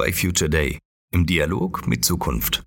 bei Future Day im Dialog mit Zukunft.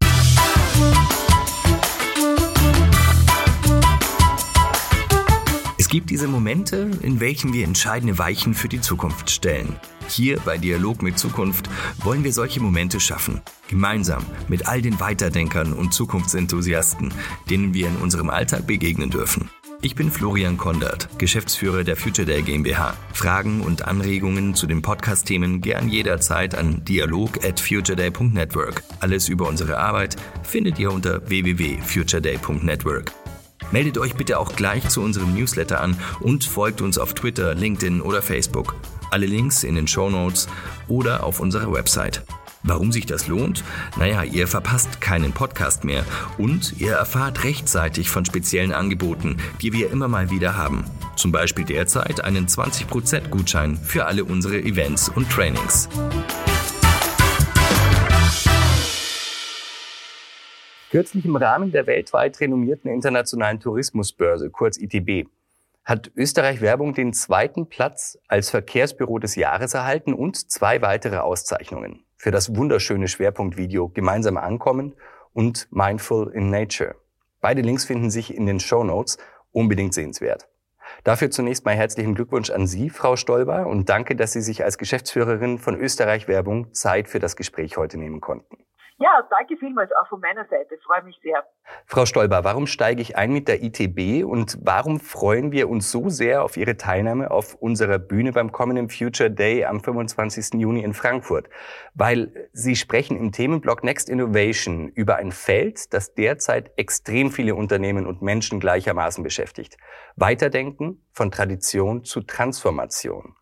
Es gibt diese Momente, in welchen wir entscheidende Weichen für die Zukunft stellen. Hier bei Dialog mit Zukunft wollen wir solche Momente schaffen. Gemeinsam mit all den Weiterdenkern und Zukunftsenthusiasten, denen wir in unserem Alltag begegnen dürfen. Ich bin Florian Kondert, Geschäftsführer der Future Day GmbH. Fragen und Anregungen zu den Podcast-Themen gern jederzeit an dialog at futureday.network. Alles über unsere Arbeit findet ihr unter www.futureday.network. Meldet euch bitte auch gleich zu unserem Newsletter an und folgt uns auf Twitter, LinkedIn oder Facebook. Alle Links in den Show Notes oder auf unserer Website. Warum sich das lohnt? Naja, ihr verpasst keinen Podcast mehr und ihr erfahrt rechtzeitig von speziellen Angeboten, die wir immer mal wieder haben. Zum Beispiel derzeit einen 20% Gutschein für alle unsere Events und Trainings. Kürzlich im Rahmen der weltweit renommierten internationalen Tourismusbörse, kurz ITB, hat Österreich Werbung den zweiten Platz als Verkehrsbüro des Jahres erhalten und zwei weitere Auszeichnungen für das wunderschöne Schwerpunktvideo Gemeinsam ankommen und Mindful in Nature. Beide Links finden sich in den Show Notes, unbedingt sehenswert. Dafür zunächst mal herzlichen Glückwunsch an Sie, Frau Stolber, und danke, dass Sie sich als Geschäftsführerin von Österreich Werbung Zeit für das Gespräch heute nehmen konnten. Ja, danke vielmals auch von meiner Seite. Freue mich sehr. Frau Stolber, warum steige ich ein mit der ITB und warum freuen wir uns so sehr auf Ihre Teilnahme auf unserer Bühne beim kommenden Future Day am 25. Juni in Frankfurt? Weil Sie sprechen im Themenblock Next Innovation über ein Feld, das derzeit extrem viele Unternehmen und Menschen gleichermaßen beschäftigt. Weiterdenken von Tradition zu Transformation.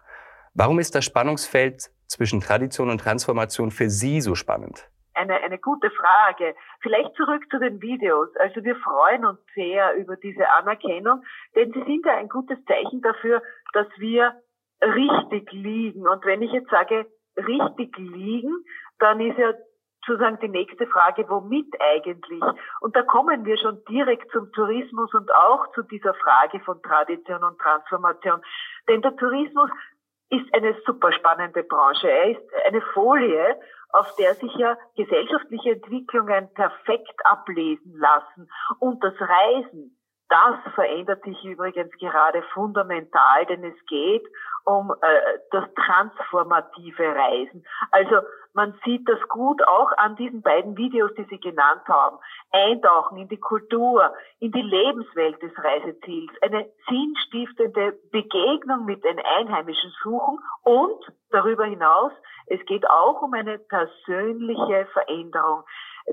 Warum ist das Spannungsfeld zwischen Tradition und Transformation für Sie so spannend? Eine, eine gute Frage. Vielleicht zurück zu den Videos. Also wir freuen uns sehr über diese Anerkennung, denn sie sind ja ein gutes Zeichen dafür, dass wir richtig liegen. Und wenn ich jetzt sage, richtig liegen, dann ist ja sozusagen die nächste Frage, womit eigentlich? Und da kommen wir schon direkt zum Tourismus und auch zu dieser Frage von Tradition und Transformation. Denn der Tourismus ist eine super spannende Branche. Er ist eine Folie auf der sich ja gesellschaftliche Entwicklungen perfekt ablesen lassen. Und das Reisen, das verändert sich übrigens gerade fundamental, denn es geht um äh, das transformative Reisen. Also man sieht das gut auch an diesen beiden Videos, die Sie genannt haben. Eintauchen in die Kultur, in die Lebenswelt des Reiseziels, eine sinnstiftende Begegnung mit den Einheimischen suchen und darüber hinaus, es geht auch um eine persönliche Veränderung,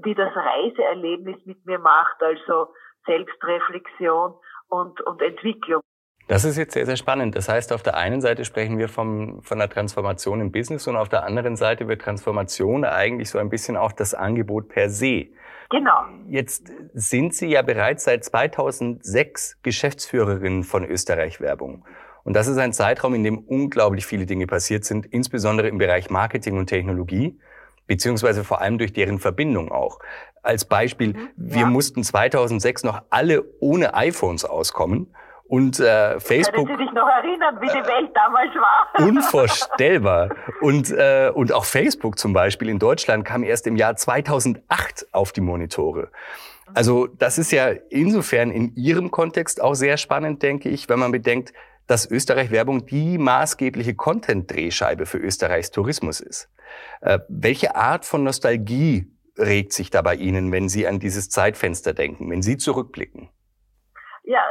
die das Reiseerlebnis mit mir macht, also Selbstreflexion und, und Entwicklung. Das ist jetzt sehr, sehr spannend. Das heißt, auf der einen Seite sprechen wir vom, von der Transformation im Business und auf der anderen Seite wird Transformation eigentlich so ein bisschen auch das Angebot per se. Genau. Jetzt sind Sie ja bereits seit 2006 Geschäftsführerin von Österreich Werbung. Und das ist ein Zeitraum, in dem unglaublich viele Dinge passiert sind, insbesondere im Bereich Marketing und Technologie, beziehungsweise vor allem durch deren Verbindung auch. Als Beispiel, mhm, wir mussten 2006 noch alle ohne iPhones auskommen. Und äh, Facebook. Können Sie sich noch erinnern, wie die Welt damals war? Unvorstellbar. und, äh, und auch Facebook zum Beispiel in Deutschland kam erst im Jahr 2008 auf die Monitore. Also das ist ja insofern in Ihrem Kontext auch sehr spannend, denke ich, wenn man bedenkt, dass Österreich Werbung die maßgebliche Content-Drehscheibe für Österreichs Tourismus ist. Äh, welche Art von Nostalgie regt sich da bei Ihnen, wenn Sie an dieses Zeitfenster denken, wenn Sie zurückblicken? Ja,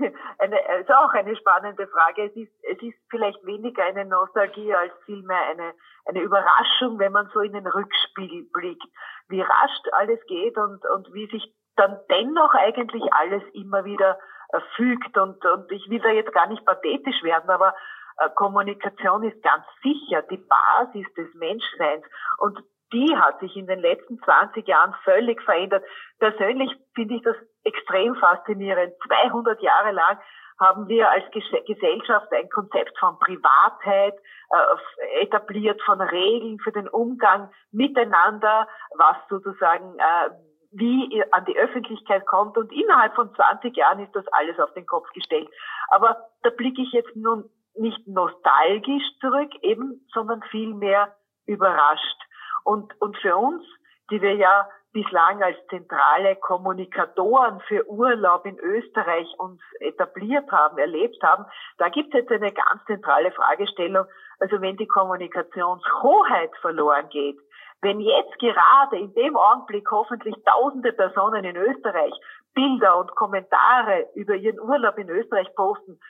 eine, ist auch eine spannende Frage. Es ist, es ist vielleicht weniger eine Nostalgie als vielmehr eine, eine Überraschung, wenn man so in den Rückspiegel blickt, wie rasch alles geht und, und wie sich dann dennoch eigentlich alles immer wieder äh, fügt. Und, und ich will da jetzt gar nicht pathetisch werden, aber äh, Kommunikation ist ganz sicher die Basis des Menschseins. Und die hat sich in den letzten 20 Jahren völlig verändert. Persönlich finde ich das extrem faszinierend. 200 Jahre lang haben wir als Gesellschaft ein Konzept von Privatheit äh, etabliert, von Regeln für den Umgang miteinander, was sozusagen äh, wie an die Öffentlichkeit kommt. Und innerhalb von 20 Jahren ist das alles auf den Kopf gestellt. Aber da blicke ich jetzt nun nicht nostalgisch zurück, eben, sondern vielmehr überrascht. Und, und für uns, die wir ja bislang als zentrale Kommunikatoren für Urlaub in Österreich uns etabliert haben, erlebt haben, da gibt es jetzt eine ganz zentrale Fragestellung. Also wenn die Kommunikationshoheit verloren geht, wenn jetzt gerade in dem Augenblick hoffentlich tausende Personen in Österreich Bilder und Kommentare über ihren Urlaub in Österreich posten,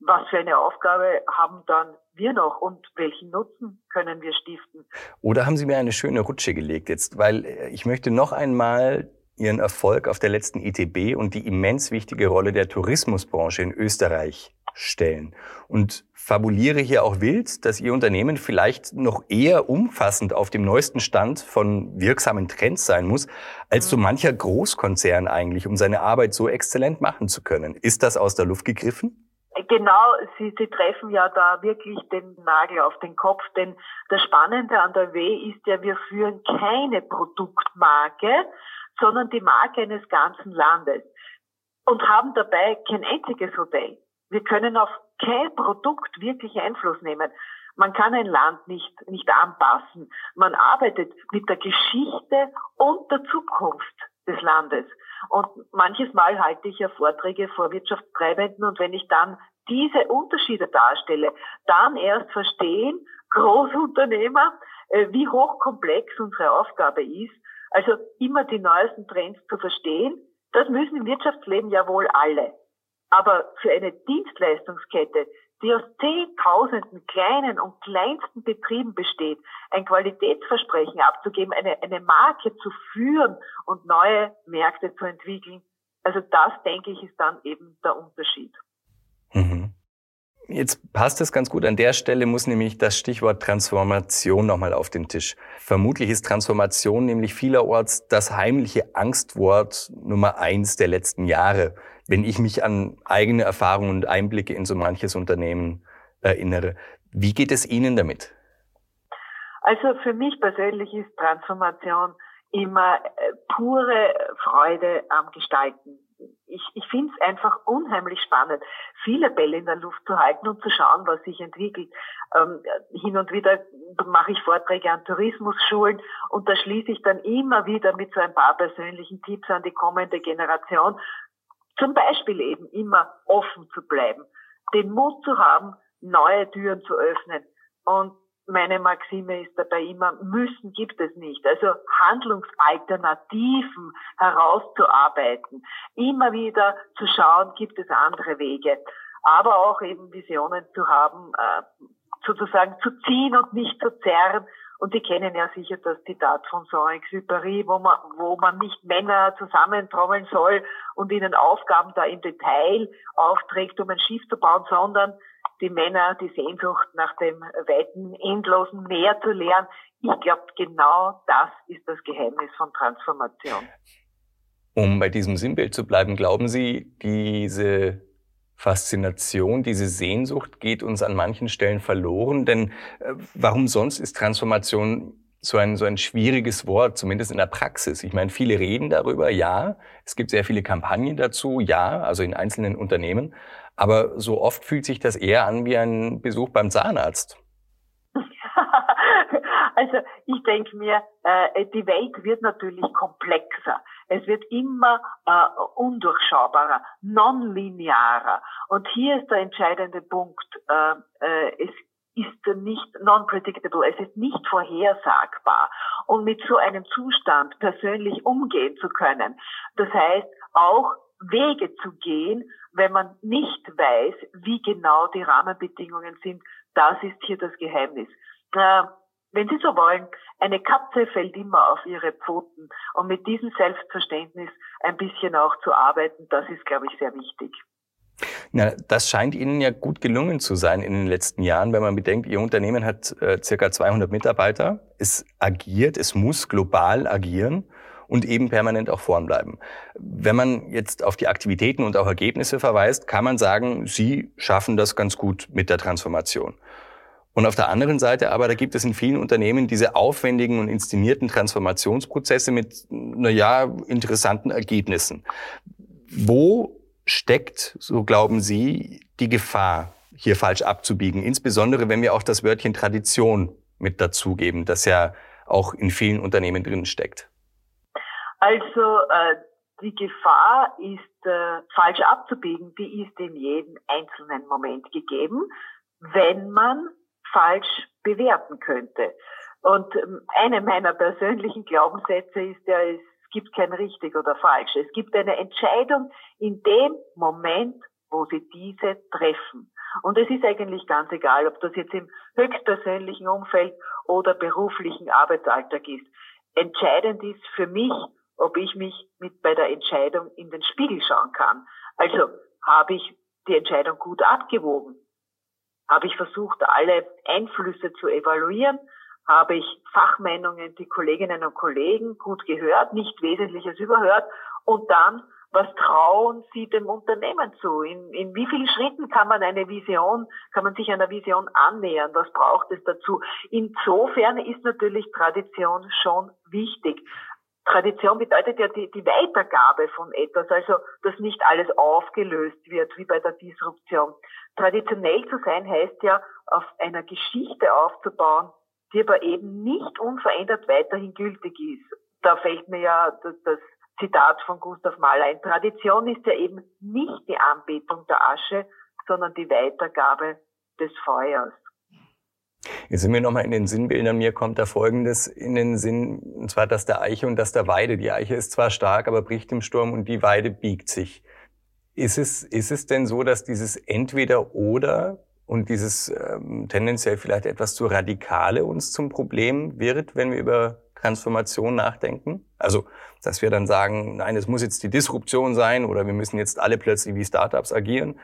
was für eine Aufgabe haben dann wir noch und welchen Nutzen können wir stiften? Oder haben Sie mir eine schöne Rutsche gelegt jetzt, weil äh, ich möchte noch einmal Ihren Erfolg auf der letzten ITB und die immens wichtige Rolle der Tourismusbranche in Österreich stellen. Und fabuliere hier auch wild, dass Ihr Unternehmen vielleicht noch eher umfassend auf dem neuesten Stand von wirksamen Trends sein muss, als so mhm. mancher Großkonzern eigentlich, um seine Arbeit so exzellent machen zu können. Ist das aus der Luft gegriffen? Genau, Sie, Sie treffen ja da wirklich den Nagel auf den Kopf, denn das Spannende an der W ist ja, wir führen keine Produktmarke, sondern die Marke eines ganzen Landes und haben dabei kein einziges Hotel. Wir können auf kein Produkt wirklich Einfluss nehmen. Man kann ein Land nicht, nicht anpassen. Man arbeitet mit der Geschichte und der Zukunft des Landes. Und manches Mal halte ich ja Vorträge vor Wirtschaftstreibenden und wenn ich dann diese Unterschiede darstelle, dann erst verstehen Großunternehmer, äh, wie hochkomplex unsere Aufgabe ist. Also immer die neuesten Trends zu verstehen, das müssen im Wirtschaftsleben ja wohl alle. Aber für eine Dienstleistungskette, die aus Zehntausenden kleinen und kleinsten Betrieben besteht, ein Qualitätsversprechen abzugeben, eine, eine Marke zu führen und neue Märkte zu entwickeln. Also das, denke ich, ist dann eben der Unterschied. Mhm. Jetzt passt es ganz gut. An der Stelle muss nämlich das Stichwort Transformation nochmal auf den Tisch. Vermutlich ist Transformation nämlich vielerorts das heimliche Angstwort Nummer eins der letzten Jahre, wenn ich mich an eigene Erfahrungen und Einblicke in so manches Unternehmen erinnere. Wie geht es Ihnen damit? Also für mich persönlich ist Transformation immer äh, pure Freude am Gestalten ich, ich finde es einfach unheimlich spannend, viele Bälle in der Luft zu halten und zu schauen, was sich entwickelt. Ähm, hin und wieder mache ich Vorträge an Tourismusschulen und da schließe ich dann immer wieder mit so ein paar persönlichen Tipps an die kommende Generation. Zum Beispiel eben immer offen zu bleiben, den Mut zu haben, neue Türen zu öffnen und meine Maxime ist dabei immer, müssen gibt es nicht. Also Handlungsalternativen herauszuarbeiten, immer wieder zu schauen, gibt es andere Wege, aber auch eben Visionen zu haben, äh, sozusagen zu ziehen und nicht zu zerren. Und Sie kennen ja sicher das Zitat von Saint-Exupéry, wo man, wo man nicht Männer zusammentrommeln soll und ihnen Aufgaben da im Detail aufträgt, um ein Schiff zu bauen, sondern die Männer die Sehnsucht nach dem weiten, endlosen Meer zu lernen. Ich glaube, genau das ist das Geheimnis von Transformation. Um bei diesem Sinnbild zu bleiben, glauben Sie, diese Faszination, diese Sehnsucht geht uns an manchen Stellen verloren? Denn äh, warum sonst ist Transformation so ein, so ein schwieriges Wort, zumindest in der Praxis. Ich meine, viele reden darüber, ja. Es gibt sehr viele Kampagnen dazu, ja, also in einzelnen Unternehmen. Aber so oft fühlt sich das eher an wie ein Besuch beim Zahnarzt. Also ich denke mir, äh, die Welt wird natürlich komplexer. Es wird immer äh, undurchschaubarer, nonlinearer. Und hier ist der entscheidende Punkt. Äh, äh, es ist nicht non-predictable, es ist nicht vorhersagbar. Und mit so einem Zustand persönlich umgehen zu können, das heißt auch Wege zu gehen, wenn man nicht weiß, wie genau die Rahmenbedingungen sind, das ist hier das Geheimnis. Äh, wenn Sie so wollen, eine Katze fällt immer auf ihre Pfoten und mit diesem Selbstverständnis ein bisschen auch zu arbeiten, das ist, glaube ich, sehr wichtig. Na, das scheint Ihnen ja gut gelungen zu sein in den letzten Jahren, wenn man bedenkt, Ihr Unternehmen hat äh, circa 200 Mitarbeiter, es agiert, es muss global agieren und eben permanent auch vorn bleiben. Wenn man jetzt auf die Aktivitäten und auch Ergebnisse verweist, kann man sagen, Sie schaffen das ganz gut mit der Transformation. Und auf der anderen Seite aber, da gibt es in vielen Unternehmen diese aufwendigen und inszenierten Transformationsprozesse mit, na ja, interessanten Ergebnissen. Wo steckt, so glauben Sie, die Gefahr, hier falsch abzubiegen? Insbesondere, wenn wir auch das Wörtchen Tradition mit dazugeben, das ja auch in vielen Unternehmen drin steckt? Also äh, die Gefahr ist äh, falsch abzubiegen, die ist in jedem einzelnen Moment gegeben, wenn man falsch bewerten könnte. Und ähm, eine meiner persönlichen Glaubenssätze ist ja, es gibt kein richtig oder falsch. Es gibt eine Entscheidung in dem Moment, wo sie diese treffen. Und es ist eigentlich ganz egal, ob das jetzt im höchstpersönlichen Umfeld oder beruflichen Arbeitsalltag ist. Entscheidend ist für mich, ob ich mich mit bei der Entscheidung in den Spiegel schauen kann. Also habe ich die Entscheidung gut abgewogen? Habe ich versucht, alle Einflüsse zu evaluieren? Habe ich Fachmeinungen, die Kolleginnen und Kollegen gut gehört, nicht Wesentliches überhört? Und dann was trauen Sie dem Unternehmen zu? In, in wie vielen Schritten kann man eine Vision, kann man sich einer Vision annähern? Was braucht es dazu? Insofern ist natürlich Tradition schon wichtig. Tradition bedeutet ja die, die Weitergabe von etwas, also dass nicht alles aufgelöst wird wie bei der Disruption. Traditionell zu sein heißt ja, auf einer Geschichte aufzubauen, die aber eben nicht unverändert weiterhin gültig ist. Da fällt mir ja das, das Zitat von Gustav Mahler ein. Tradition ist ja eben nicht die Anbetung der Asche, sondern die Weitergabe des Feuers. Jetzt sind wir nochmal in den Sinnbildern. Mir kommt da Folgendes in den Sinn, und zwar das der Eiche und das der Weide. Die Eiche ist zwar stark, aber bricht im Sturm und die Weide biegt sich. Ist es, ist es denn so, dass dieses Entweder-Oder und dieses ähm, tendenziell vielleicht etwas zu radikale uns zum Problem wird, wenn wir über Transformation nachdenken? Also, dass wir dann sagen, nein, es muss jetzt die Disruption sein oder wir müssen jetzt alle plötzlich wie Startups agieren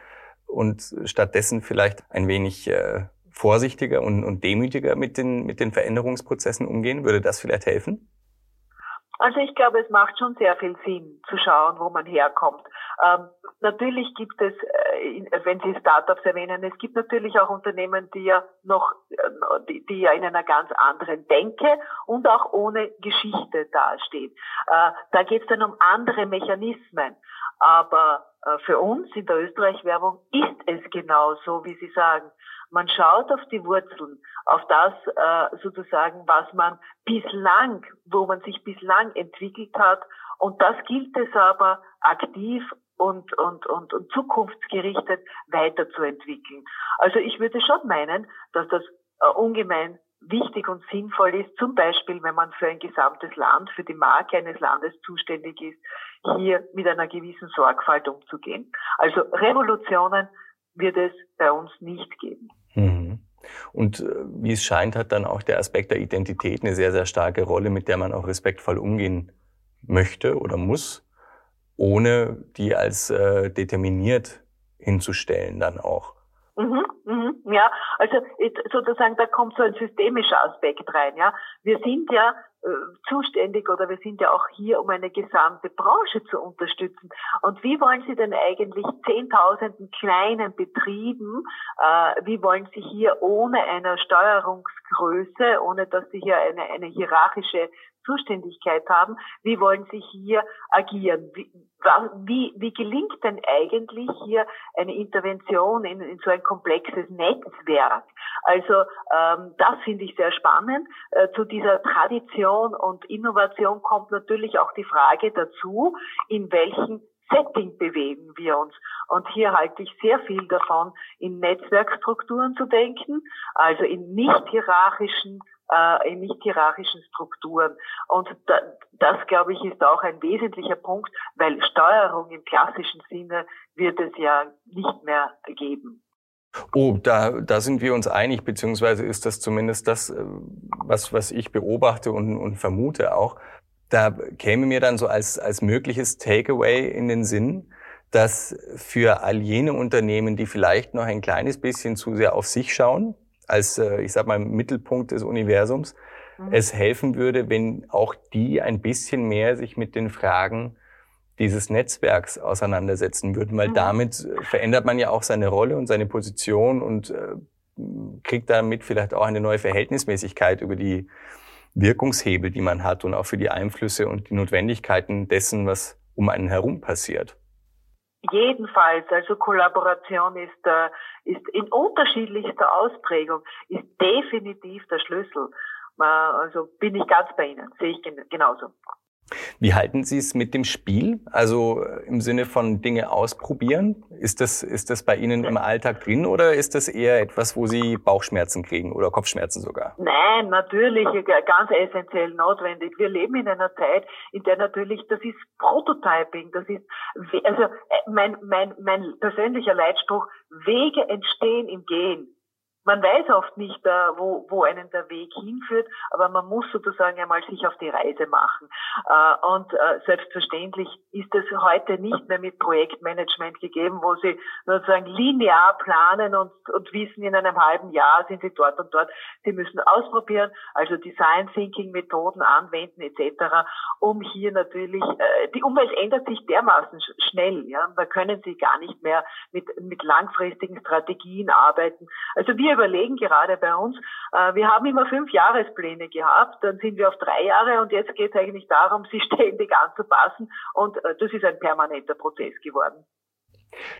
und stattdessen vielleicht ein wenig äh, vorsichtiger und, und demütiger mit den, mit den Veränderungsprozessen umgehen? Würde das vielleicht helfen? Also ich glaube, es macht schon sehr viel Sinn zu schauen, wo man herkommt. Ähm, natürlich gibt es, äh, wenn Sie Startups erwähnen, es gibt natürlich auch Unternehmen, die ja noch, äh, die, die ja in einer ganz anderen Denke und auch ohne Geschichte dastehen. Äh, da geht es dann um andere Mechanismen. Aber äh, für uns in der Österreich-Werbung ist es genau so, wie Sie sagen. Man schaut auf die Wurzeln, auf das äh, sozusagen, was man bislang, wo man sich bislang entwickelt hat. Und das gilt es aber aktiv und, und, und, und zukunftsgerichtet weiterzuentwickeln. Also ich würde schon meinen, dass das äh, ungemein wichtig und sinnvoll ist, zum Beispiel, wenn man für ein gesamtes Land, für die Marke eines Landes zuständig ist, hier mit einer gewissen Sorgfalt umzugehen. Also Revolutionen wird es bei uns nicht geben. Mhm. Und äh, wie es scheint, hat dann auch der Aspekt der Identität eine sehr, sehr starke Rolle, mit der man auch respektvoll umgehen möchte oder muss, ohne die als äh, determiniert hinzustellen dann auch. Mhm, mhm, ja, also sozusagen da kommt so ein systemischer Aspekt rein. Ja, wir sind ja äh, zuständig oder wir sind ja auch hier, um eine gesamte Branche zu unterstützen. Und wie wollen Sie denn eigentlich zehntausenden kleinen Betrieben, äh, wie wollen Sie hier ohne eine Steuerungsgröße, ohne dass Sie hier eine, eine hierarchische Zuständigkeit haben, wie wollen Sie hier agieren? Wie, wie, wie gelingt denn eigentlich hier eine Intervention in, in so ein komplexes Netzwerk? Also ähm, das finde ich sehr spannend. Äh, zu dieser Tradition und Innovation kommt natürlich auch die Frage dazu, in welchen Setting bewegen wir uns. Und hier halte ich sehr viel davon, in Netzwerkstrukturen zu denken, also in nicht hierarchischen äh, in nicht hierarchischen Strukturen. Und da, das, glaube ich, ist auch ein wesentlicher Punkt, weil Steuerung im klassischen Sinne wird es ja nicht mehr geben. Oh, da, da sind wir uns einig, beziehungsweise ist das zumindest das, äh, was, was ich beobachte und, und vermute auch. Da käme mir dann so als, als mögliches Takeaway in den Sinn, dass für all jene Unternehmen, die vielleicht noch ein kleines bisschen zu sehr auf sich schauen, als, äh, ich sag mal, Mittelpunkt des Universums, mhm. es helfen würde, wenn auch die ein bisschen mehr sich mit den Fragen dieses Netzwerks auseinandersetzen würden, weil mhm. damit verändert man ja auch seine Rolle und seine Position und äh, kriegt damit vielleicht auch eine neue Verhältnismäßigkeit über die Wirkungshebel, die man hat und auch für die Einflüsse und die Notwendigkeiten dessen, was um einen herum passiert. Jedenfalls, also Kollaboration ist, äh, ist in unterschiedlichster Ausprägung, ist definitiv der Schlüssel. Also bin ich ganz bei Ihnen, sehe ich genauso. Wie halten Sie es mit dem Spiel? Also äh, im Sinne von Dinge ausprobieren? Ist das, ist das bei Ihnen im Alltag drin oder ist das eher etwas, wo Sie Bauchschmerzen kriegen oder Kopfschmerzen sogar? Nein, natürlich, ganz essentiell notwendig. Wir leben in einer Zeit, in der natürlich, das ist Prototyping, das ist, also äh, mein, mein, mein persönlicher Leitspruch, Wege entstehen im Gehen. Man weiß oft nicht, äh, wo, wo einen der Weg hinführt, aber man muss sozusagen einmal sich auf die Reise machen. Äh, und äh, selbstverständlich ist es heute nicht mehr mit Projektmanagement gegeben, wo Sie sozusagen linear planen und, und wissen, in einem halben Jahr sind Sie dort und dort. Sie müssen ausprobieren, also Design Thinking Methoden anwenden etc., um hier natürlich, die Umwelt ändert sich dermaßen schnell, ja, da können Sie gar nicht mehr mit, mit langfristigen Strategien arbeiten. Also wir überlegen gerade bei uns, äh, wir haben immer fünf Jahrespläne gehabt, dann sind wir auf drei Jahre und jetzt geht es eigentlich darum, sie ständig anzupassen und äh, das ist ein permanenter Prozess geworden.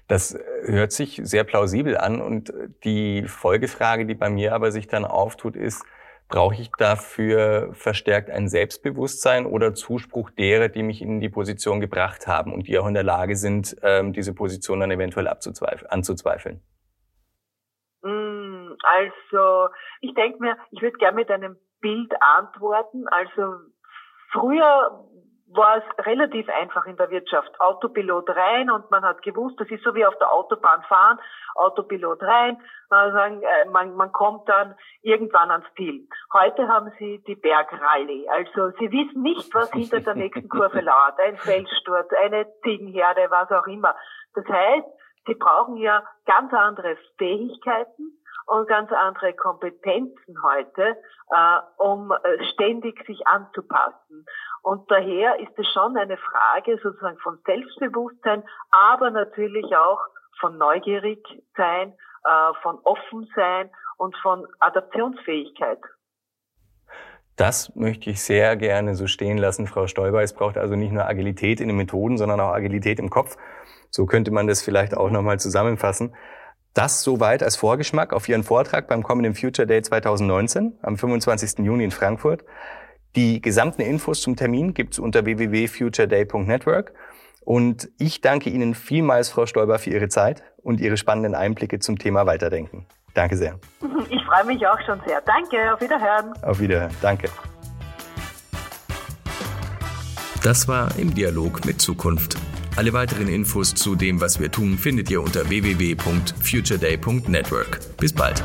Das hört sich sehr plausibel an und die Folgefrage, die bei mir aber sich dann auftut, ist, brauche ich dafür verstärkt ein Selbstbewusstsein oder Zuspruch derer, die mich in die Position gebracht haben und die auch in der Lage sind, ähm, diese Position dann eventuell anzuzweifeln? Also ich denke mir, ich würde gerne mit einem Bild antworten. Also früher war es relativ einfach in der Wirtschaft. Autopilot rein und man hat gewusst, das ist so wie auf der Autobahn fahren, Autopilot rein, man, äh, man, man kommt dann irgendwann ans Ziel. Heute haben sie die Bergrallye. Also sie wissen nicht, was hinter der nächsten Kurve lauert. Ein Felssturz, eine Ziegenherde, was auch immer. Das heißt, sie brauchen ja ganz andere Fähigkeiten, und ganz andere Kompetenzen heute, äh, um äh, ständig sich anzupassen. Und daher ist es schon eine Frage sozusagen von Selbstbewusstsein, aber natürlich auch von neugierig sein, äh, von offen sein und von Adaptionsfähigkeit. Das möchte ich sehr gerne so stehen lassen, Frau Stoiber. Es braucht also nicht nur Agilität in den Methoden, sondern auch Agilität im Kopf. So könnte man das vielleicht auch nochmal zusammenfassen. Das soweit als Vorgeschmack auf Ihren Vortrag beim kommenden Future Day 2019 am 25. Juni in Frankfurt. Die gesamten Infos zum Termin gibt's unter www.futureday.network. Und ich danke Ihnen vielmals, Frau Stoiber, für Ihre Zeit und Ihre spannenden Einblicke zum Thema Weiterdenken. Danke sehr. Ich freue mich auch schon sehr. Danke, auf Wiederhören. Auf Wiederhören, danke. Das war im Dialog mit Zukunft. Alle weiteren Infos zu dem, was wir tun, findet ihr unter www.futureday.network. Bis bald.